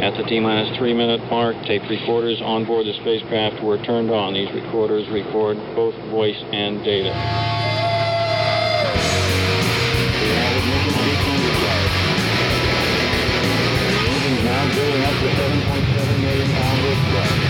At the T-minus three-minute mark, tape recorders on board the spacecraft were turned on. These recorders record both voice and data. building up to 7.7 million pounds of thrust.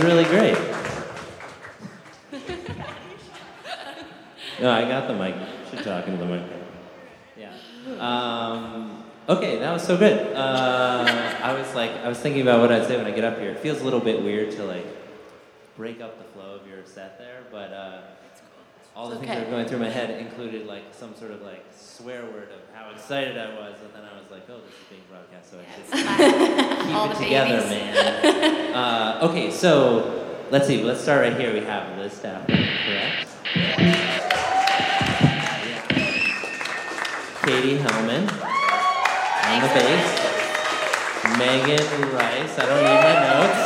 Really great. No, I got the mic. Should talk into the mic. Yeah. Um, okay, that was so good. Uh, I was like, I was thinking about what I'd say when I get up here. It feels a little bit weird to like break up the flow of your set there, but uh, all the It's things that were going through my head included like some sort of like swear word of how excited I was, and then I was like, oh, this is being broadcast, so I just keep All it together, babies. man. uh, okay, so let's see. Let's start right here. We have Liz Stafford, correct? Yeah. Katie Hellman on the bass. Megan Rice. I don't need my notes.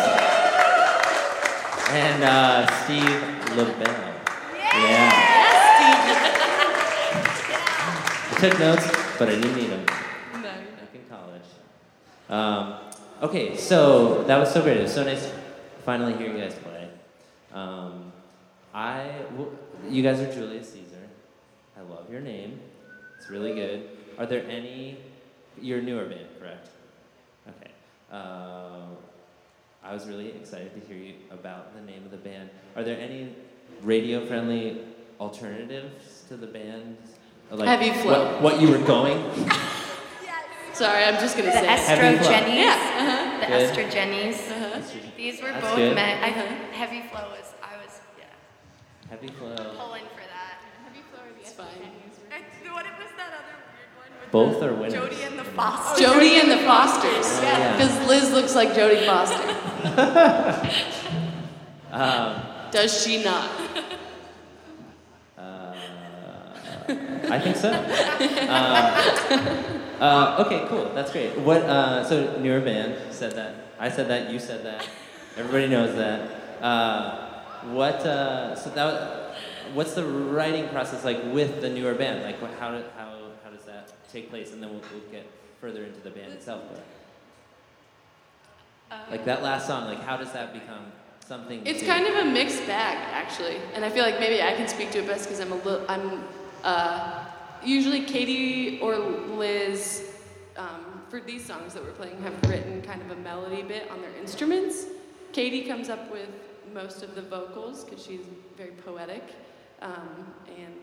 And uh, Steve LaBelle. Yeah. I took notes, but I didn't need them. No, Back in college. Um, okay, so that was so great. It was so nice finally hear you guys play. Um, I, w- you guys are Julia Caesar. I love your name. It's really good. Are there any? You're a newer band, correct? Okay. Uh, I was really excited to hear you about the name of the band. Are there any radio-friendly alternatives to the band? Like Heavy Flow. What, what you were going? Sorry, I'm just gonna The say. Heavy flow. estrogennies. Yeah. Uh-huh. The Good. estrogennies. Uh-huh. These were That's both good. met. I, Uh-huh. Heavy flow was. I was yeah, Heavy flow. pulling for that. It's fine. I, what was that other weird one? With Both the are winners. Jody and the Foster. Jody and the Fosters. Yeah. Because Liz looks like Jodie Foster. Um, Does she not? uh, I think so. Um, uh, okay, cool. That's great. What? Uh, so newer band said that. I said that. You said that. Everybody knows that. Uh, what? Uh, so that. What's the writing process like with the newer band? Like, what, how, do- how, how does that take place? And then we'll, we'll get further into the band itself. But like that last song, like how does that become something? It's to- kind of a mixed bag, actually, and I feel like maybe I can speak to it best because I'm a little. I'm uh, usually Katie or Liz um, for these songs that we're playing have written kind of a melody bit on their instruments. Katie comes up with most of the vocals because she's very poetic, um, and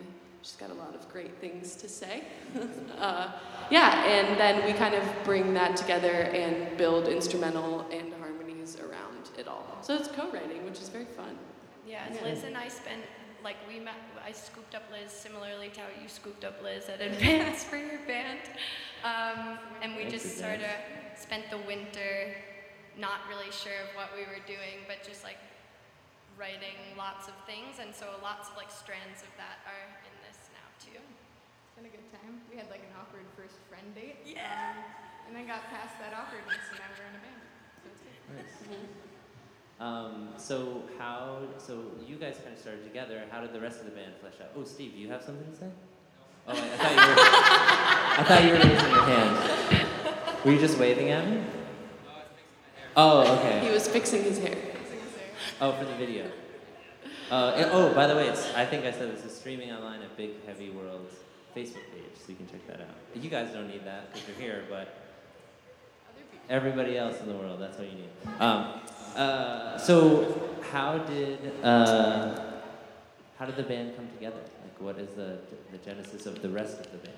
she's got a lot of great things to say. uh, yeah, and then we kind of bring that together and build instrumental and around it all. So it's co-writing, which is very fun. Yeah, and Liz and I spent like we met. I scooped up Liz similarly to how you scooped up Liz at Advance for your band, um, and we Thanks, just sort of spent the winter not really sure of what we were doing, but just like writing lots of things, and so lots of like strands of that are in this now too. It's been a good time. We had like an awkward first friend date. Yeah. um, and then got past that awkwardness, and now we're in a band. So it's good. Nice. Um, so how? So you guys kind of started together. How did the rest of the band flesh out? Oh, Steve, you have something to say? Oh, I, I thought you were. I thought you were raising your hand. Were you just waving at me? Oh, okay. He was fixing his hair. Oh, for the video. Uh, and- oh, by the way, it's. I think I said this is streaming online at Big Heavy World's Facebook page, so you can check that out. You guys don't need that because you're here, but everybody else in the world, that's what you need. Um, uh, so, how did uh, how did the band come together? Like, what is the the genesis of the rest of the band?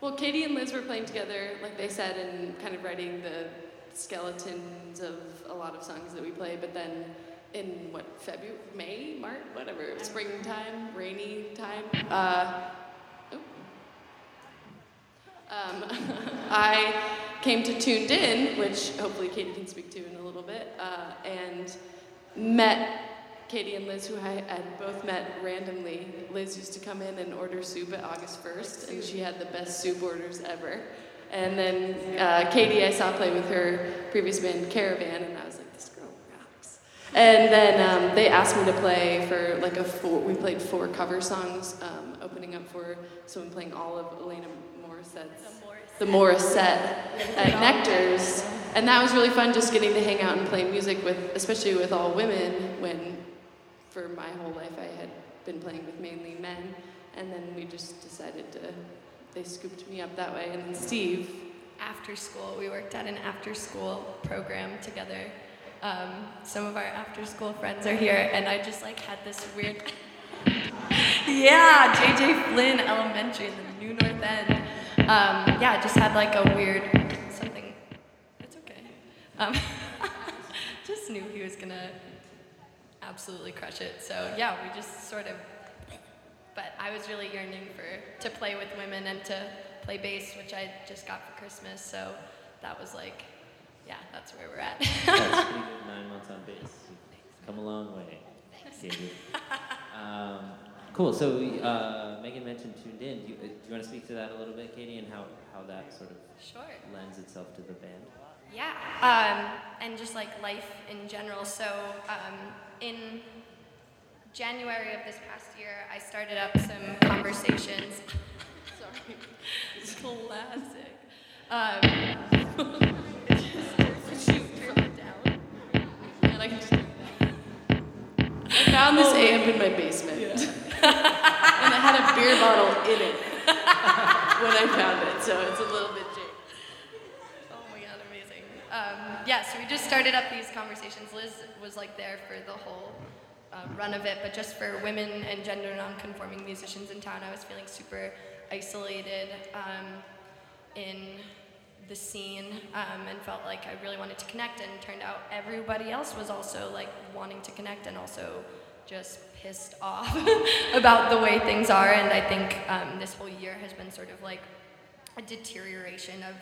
Well, Katie and Liz were playing together, like they said, and kind of writing the skeletons of a lot of songs that we play. But then, in what February, May, March, whatever, springtime, rainy time. Uh, oh. um, I came to Tuned In, which hopefully Katie can speak to in a little bit, uh, and met Katie and Liz, who I had both met randomly. Liz used to come in and order soup at August 1st, and she had the best soup orders ever. And then uh, Katie, I saw play with her previous band, Caravan, and I was like, this girl rocks. And then um, they asked me to play for like a four, we played four cover songs, um, opening up for someone playing all of Alanis Morissette's the Morissette at Nectar's. And that was really fun just getting to hang out and play music with, especially with all women, when for my whole life I had been playing with mainly men. And then we just decided to, they scooped me up that way. And then Steve, After school, we worked at an after school program together Um, some of our after school friends are here, and I just like had this weird. yeah, JJ Flynn Elementary in the New North End. Um, yeah, just had like a weird something. It's okay. Um, just knew he was gonna absolutely crush it. So yeah, we just sort of. But I was really yearning for to play with women and to play bass, which I just got for Christmas. So that was like, yeah, that's where we're at. That's pretty good. Nine months on. You've come a long way. Thanks. Um, cool. So uh, Megan mentioned tuned in. Do you, uh, do you want to speak to that a little bit, Katie, and how, how that sort of sure. lends itself to the band? Yeah, um, and just like life in general. So um, in January of this past year, I started up some conversations. Sorry, it's classic. Um, And I can just I found this amp in my basement. And it had a beer bottle in it when I found it, so it's a little bit jaded. Oh my god, amazing. Um, yeah, so we just started up these conversations. Liz was like there for the whole uh, run of it, but just for women and gender non-conforming musicians in town, I was feeling super isolated um, in the scene um, and felt like I really wanted to connect. And turned out everybody else was also like wanting to connect and also just pissed off about the way things are. And I think um, this whole year has been sort of like a deterioration of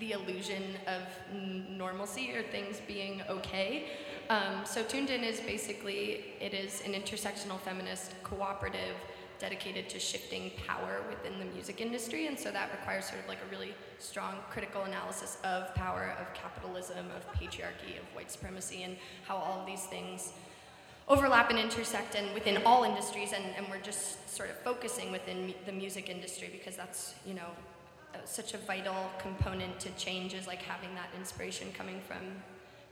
the illusion of normalcy or things being okay. Um, so Tuned In is basically it is an intersectional feminist cooperative dedicated to shifting power within the music industry, and so that requires sort of like a really strong critical analysis of power, of capitalism, of patriarchy, of white supremacy, and how all of these things overlap and intersect and within all industries and, and we're just sort of focusing within the music industry because that's you know uh, such a vital component to change is like having that inspiration coming from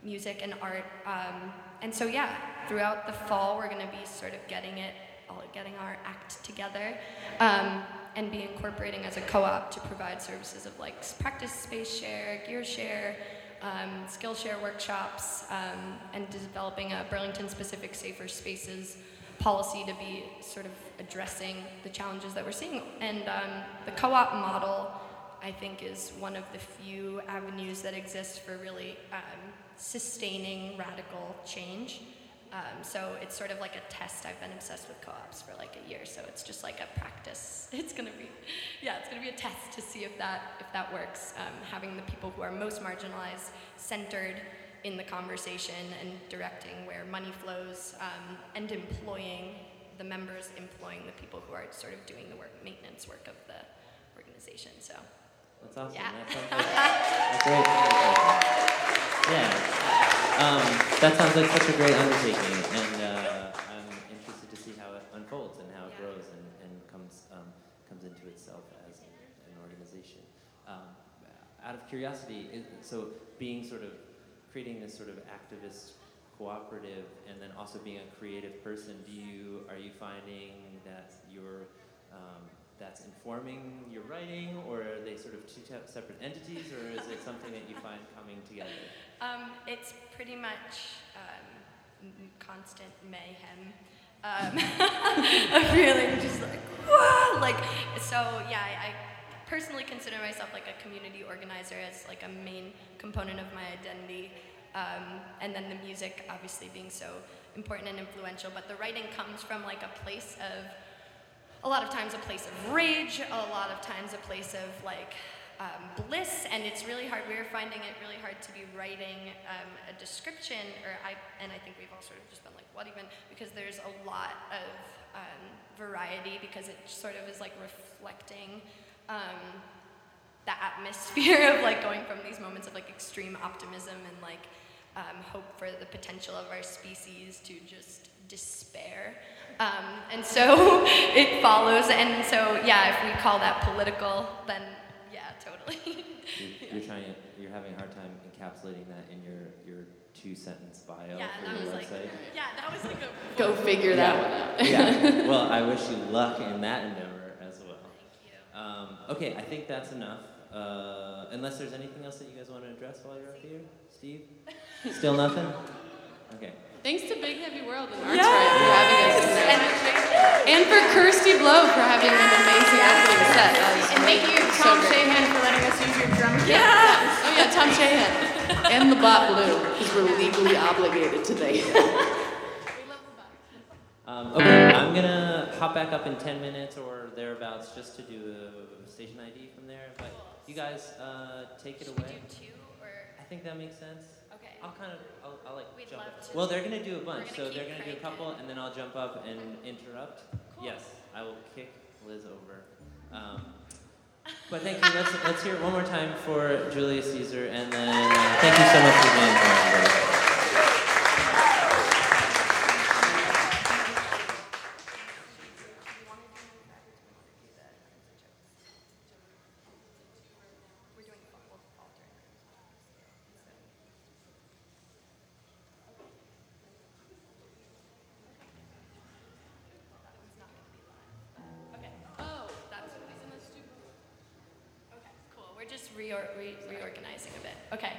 music and art. Um, and so yeah throughout the fall we're going to be sort of getting it all getting our act together um, and be incorporating as a co-op to provide services of like practice space share gear share um, Skillshare workshops, um, and developing a Burlington specific safer spaces policy to be sort of addressing the challenges that we're seeing. And um, the co op model, I think, is one of the few avenues that exist for really um, sustaining radical change. Um, so it's sort of like a test. I've been obsessed with co-ops for like a year, so it's just like a practice. It's gonna be, yeah, it's gonna be a test to see if that if that works. Um, having the people who are most marginalized centered in the conversation and directing where money flows, um, and employing the members, employing the people who are sort of doing the work, maintenance work of the organization. So That's awesome. Yeah. That sounds like a great Yeah. Um, that sounds like such a great undertaking, and uh, I'm interested to see how it unfolds and how it grows and, and comes um, comes into itself as an, an organization. Um, out of curiosity, is, so being sort of creating this sort of activist cooperative, and then also being a creative person, do you are you finding that you're um, that's informing your writing, or are they sort of two te- separate entities, or is it something that you find coming together? Um, it's pretty much um, constant mayhem. Um, of feeling just like, whoa! Like, so yeah, I, I personally consider myself like a community organizer as like a main component of my identity. Um, and then the music obviously being so important and influential, but the writing comes from like a place of a lot of times a place of rage, a lot of times a place of like um, bliss, and it's really hard. We are finding it really hard to be writing um, a description, or I, and I think we've all sort of just been like, what even? Because there's a lot of um, variety, because it sort of is like reflecting um, the atmosphere of like going from these moments of like extreme optimism and like um, hope for the potential of our species to just despair. Um, and so it follows, and so yeah, if we call that political, then yeah, totally. You're, you're trying, you're having a hard time encapsulating that in your your two sentence bio yeah, for your was like website. yeah, that was like a Go figure that one out. yeah. Well, I wish you luck in that endeavor as well. Thank you. Um, okay, I think that's enough. Uh, unless there's anything else that you guys want to address while you're up here, Steve. Still nothing. Okay. Thanks to Big Heavy World and ArtsRiot for having us tonight. And for Kirsty Blow for having an amazing opening set. That was And thank you, Tom great. Shahan, for letting us use your drum kit. Oh yeah, Tom Shahan. and the Bot Blue, because we're legally obligated today. Um, okay, I'm gonna hop back up in 10 minutes or thereabouts just to do a station ID from there. But you guys uh, take it Should we away. do two or? I think that makes sense. Okay. I'll kind of, I'll, I'll like We'd jump love up. to- Well, they're gonna do a bunch, gonna so they're keep gonna do a cranking. couple, and then I'll jump up and interrupt. Cool. Yes, I will kick Liz over. Um, but thank you. Let's let's hear it one more time for Julia Caesar, and then uh, thank you so much for being here. Re- reorganizing a bit. Okay.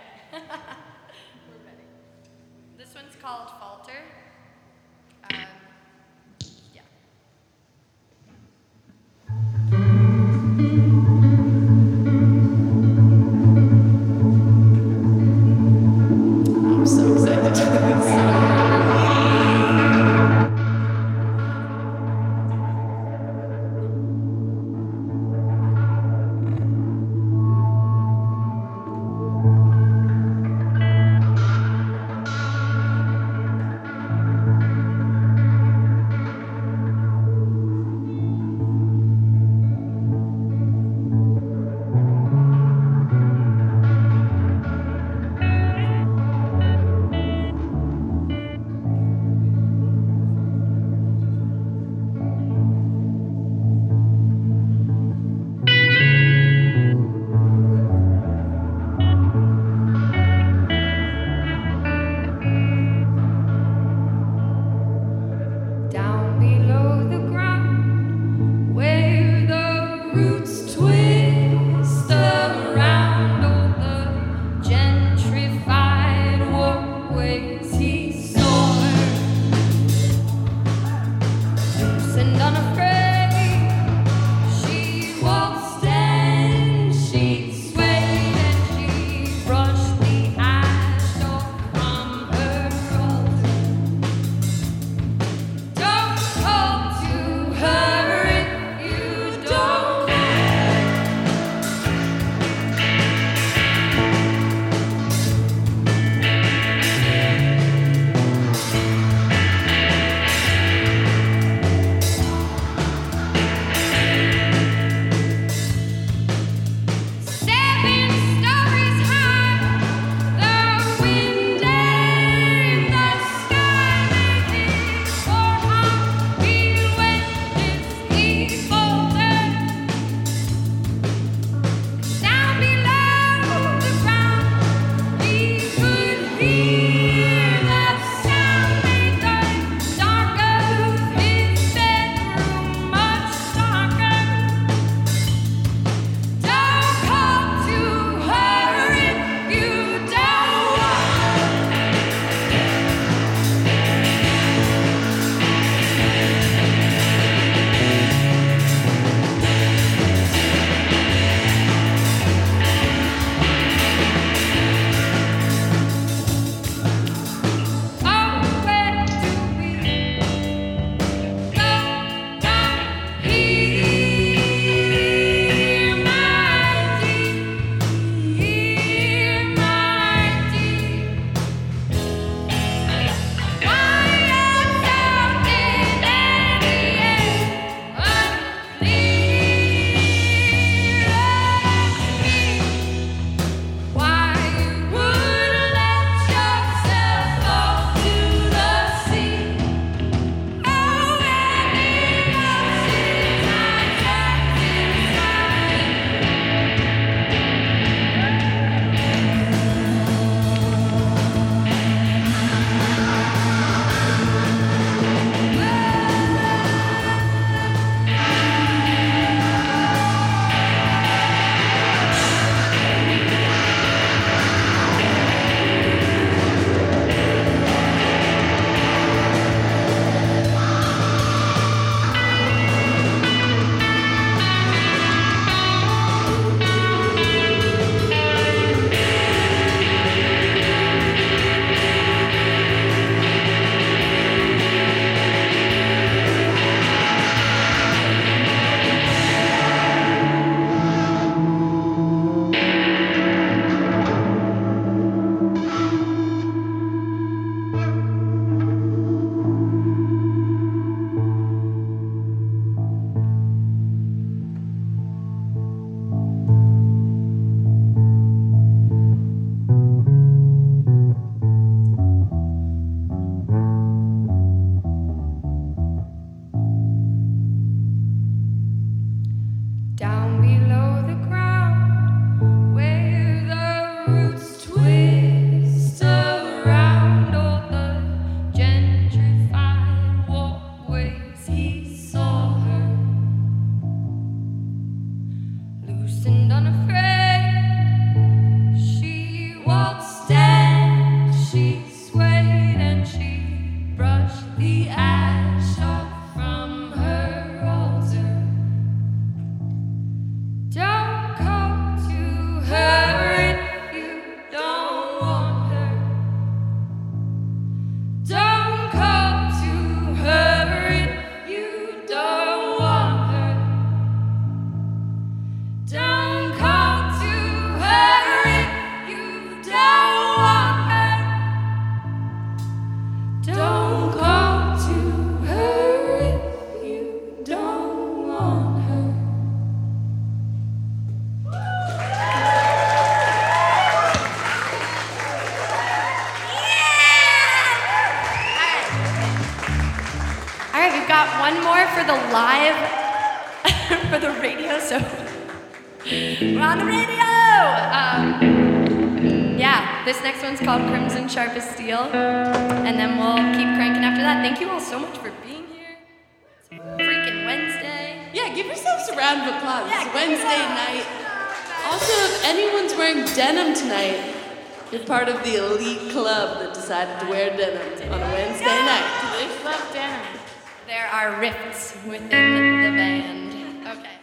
part of the elite club that decided to wear denim on a Wednesday night. They love denim. There are rifts within the, the band. Okay.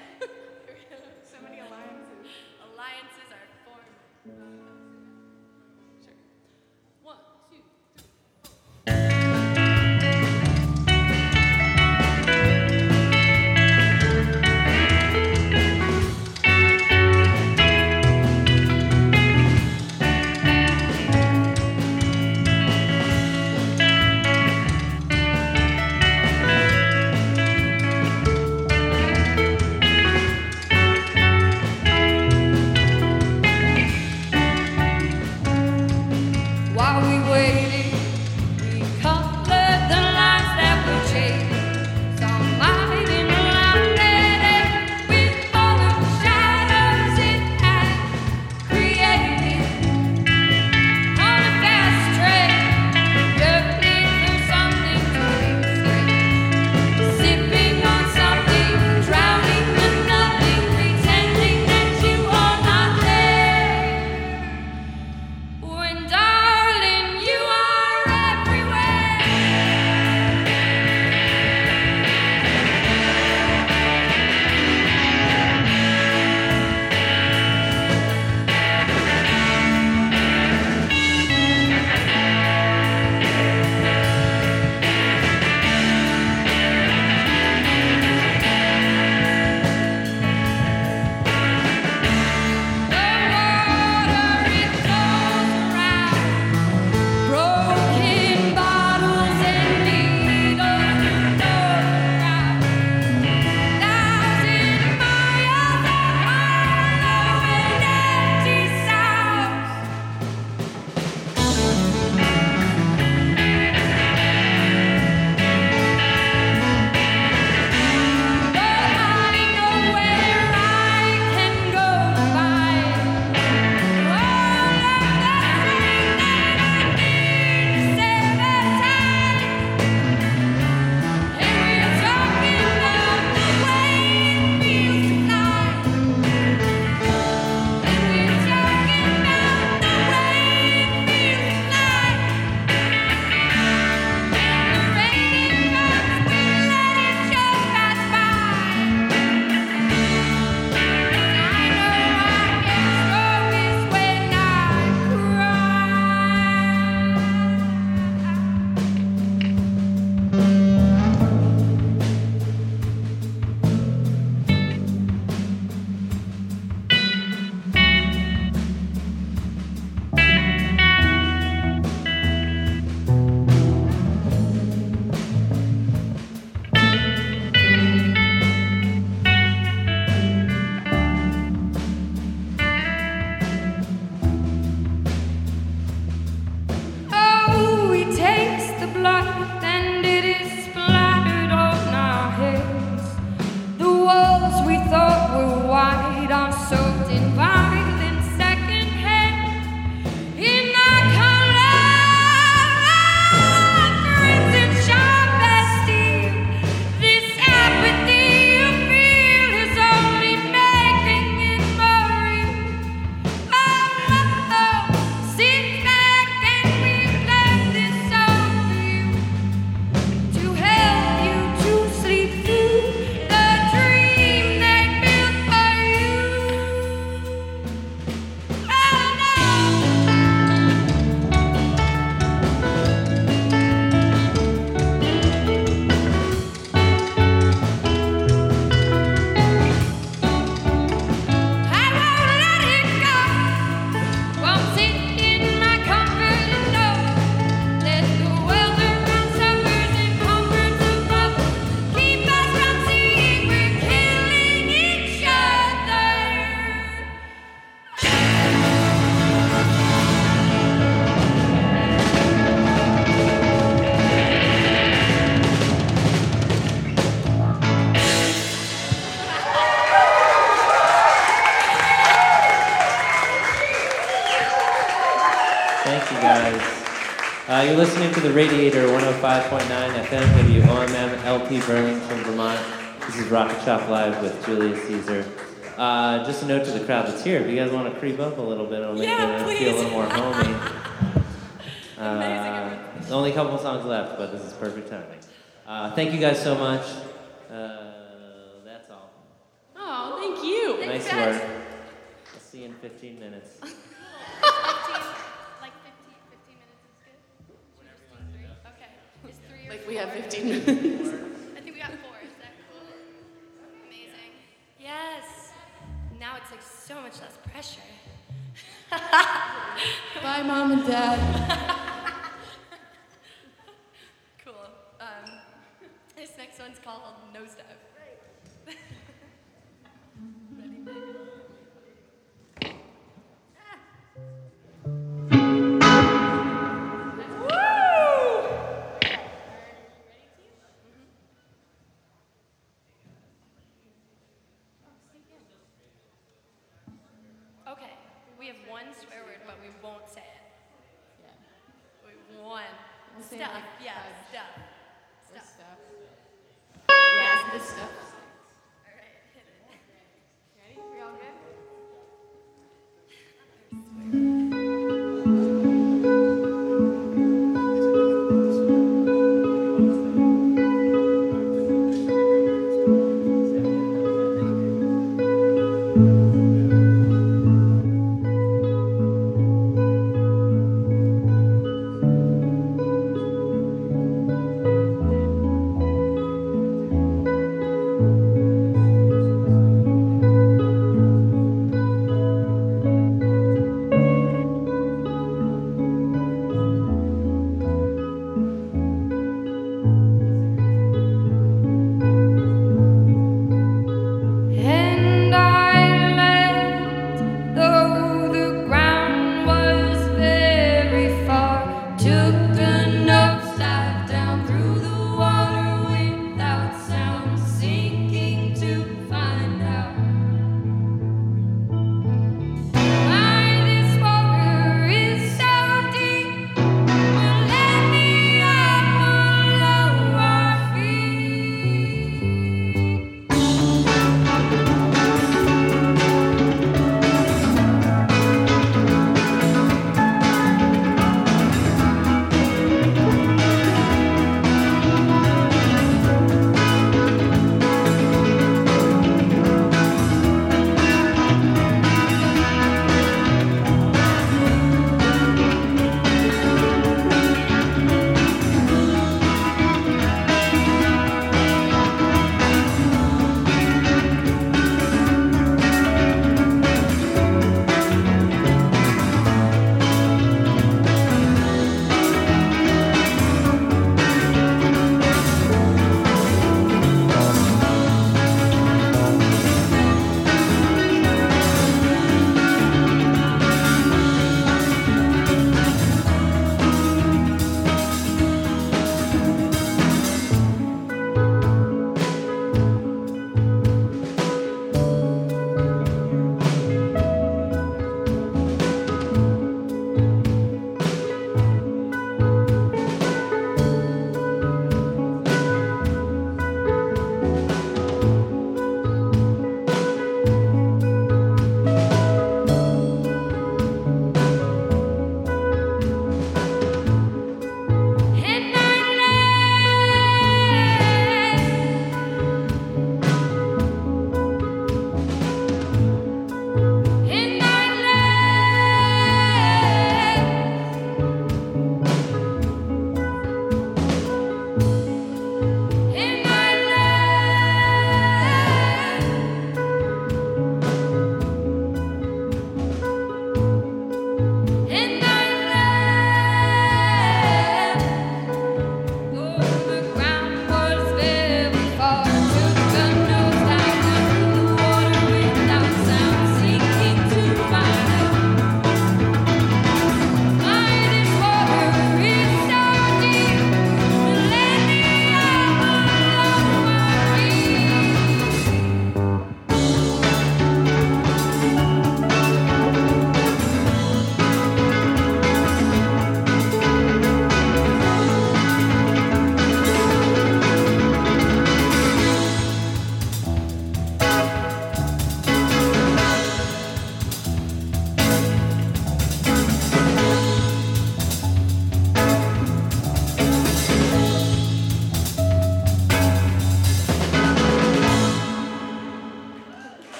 so many alliances. Alliances are formed. Sure. One, two, three, four. To the Radiator 105.9 FM, WOMM, LP Burlington, Vermont. This is Rocket Shop Live with Julius Caesar. Uh, just a note to the crowd that's here. If you guys want to creep up a little bit, it'll make Yeah, it feel a little more homey. Uh, Amazing. only a couple songs left, but this is perfect timing. Uh, thank you guys so much. Uh, that's all. Oh, thank you. nice guys. work. I'll see you in 15 minutes. we have 15 minutes. I think we got four. Is that cool? Amazing. Yes. Now it's like so much less pressure. Bye, mom and dad. Cool. Um, this next one's called Nosedive. Okay,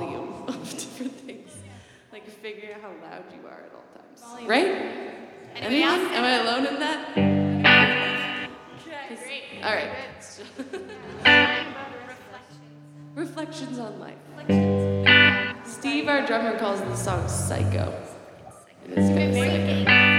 volume of different things. Like figuring out how loud you are at all times. Volume. Right? Anybody Anyone? Am I alone in that? Okay, great. All right. Reflections on life. Reflections. Steve, our drummer, calls the song "Psycho." It's very psycho.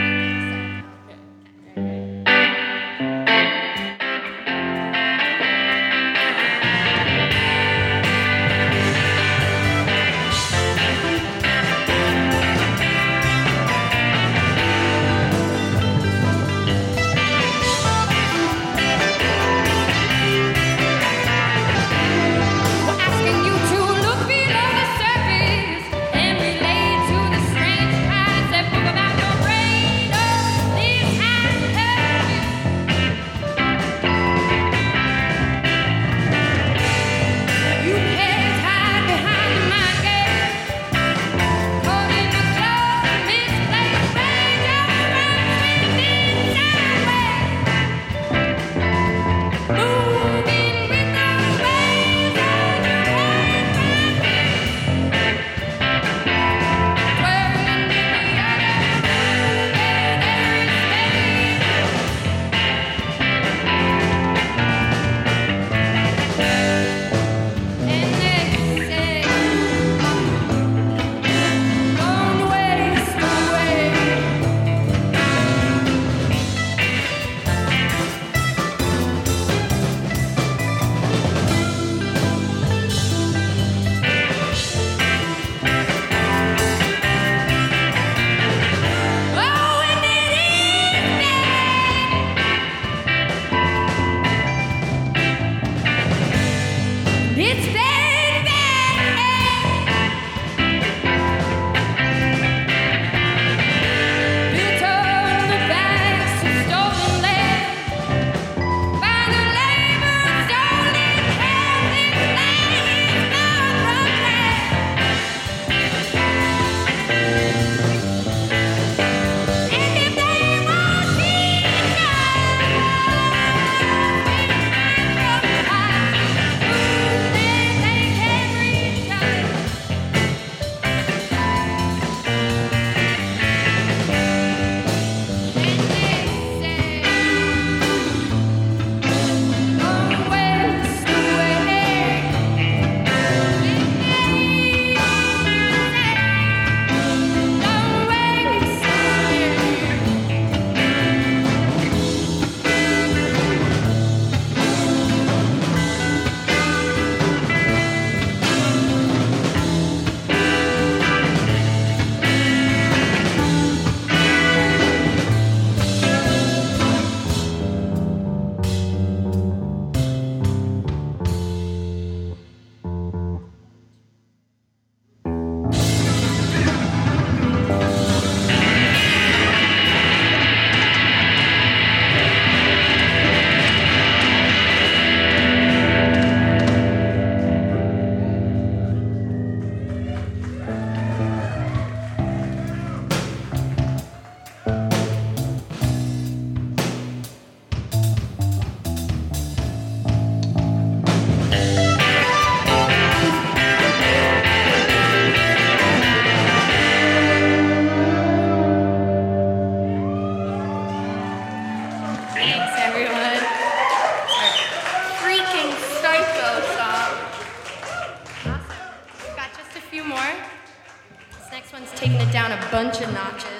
taking it down a bunch of notches.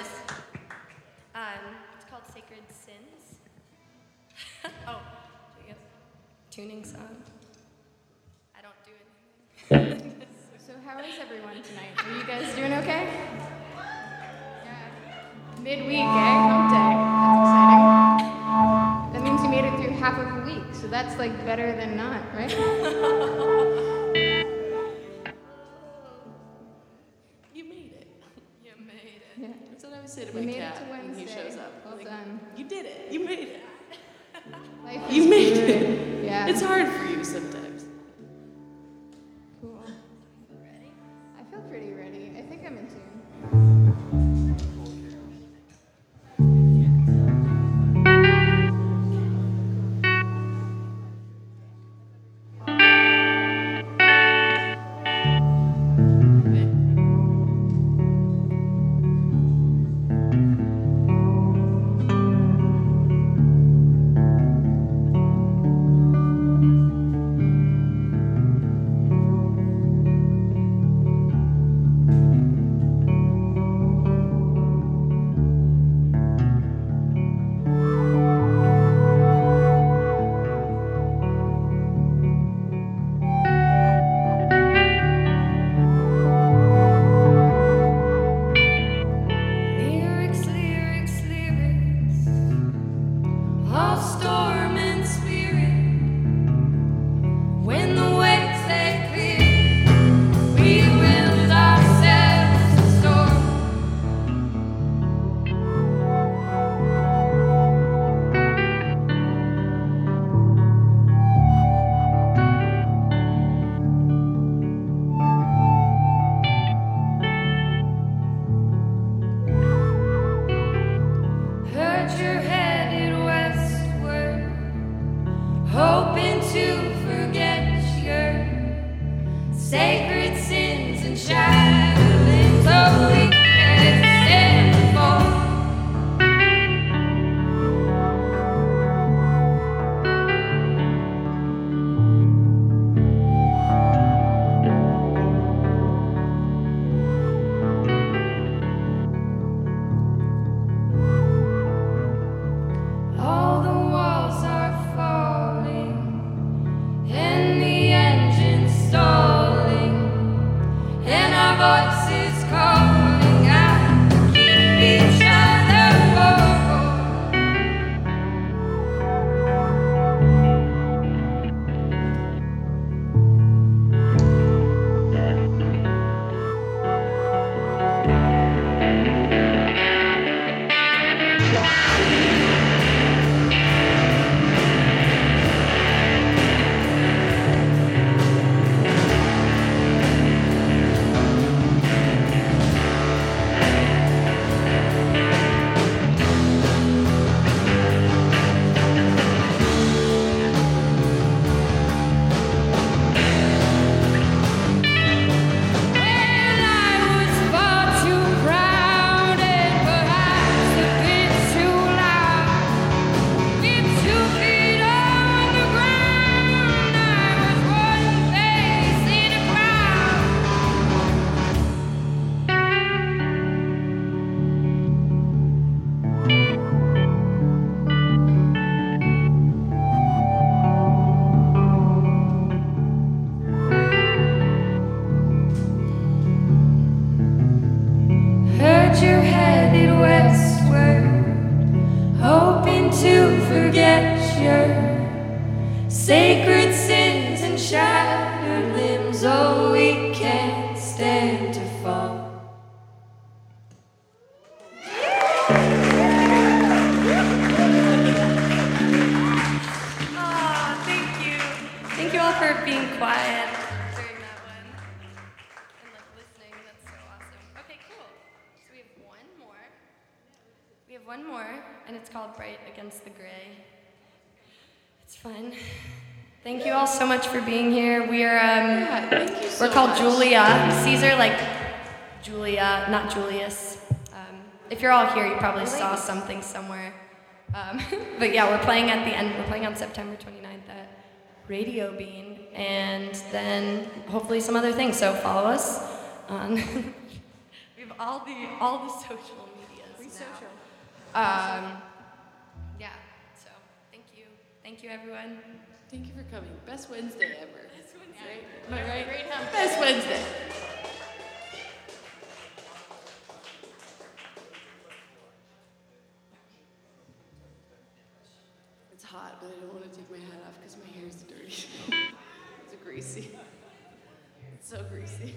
Have one more, and it's called Bright Against the Gray. It's fun. Thank you all so much for being here. We are um Yeah, so we're called much. Julia. Caesar like Julia, not Julius. Um, if you're all here, you probably saw something somewhere. Um, but yeah, we're playing at the end. We're playing on September 29th at Radio Bean, and then hopefully some other things. So follow us on. we have all the all the social medias now. Um, yeah. So thank you, thank you everyone. Thank you for coming. Best Wednesday ever. Best Wednesday. Am I right? Best Wednesday. It's hot, but I don't want to take my hat off because my hair is dirty. it's greasy. It's so greasy.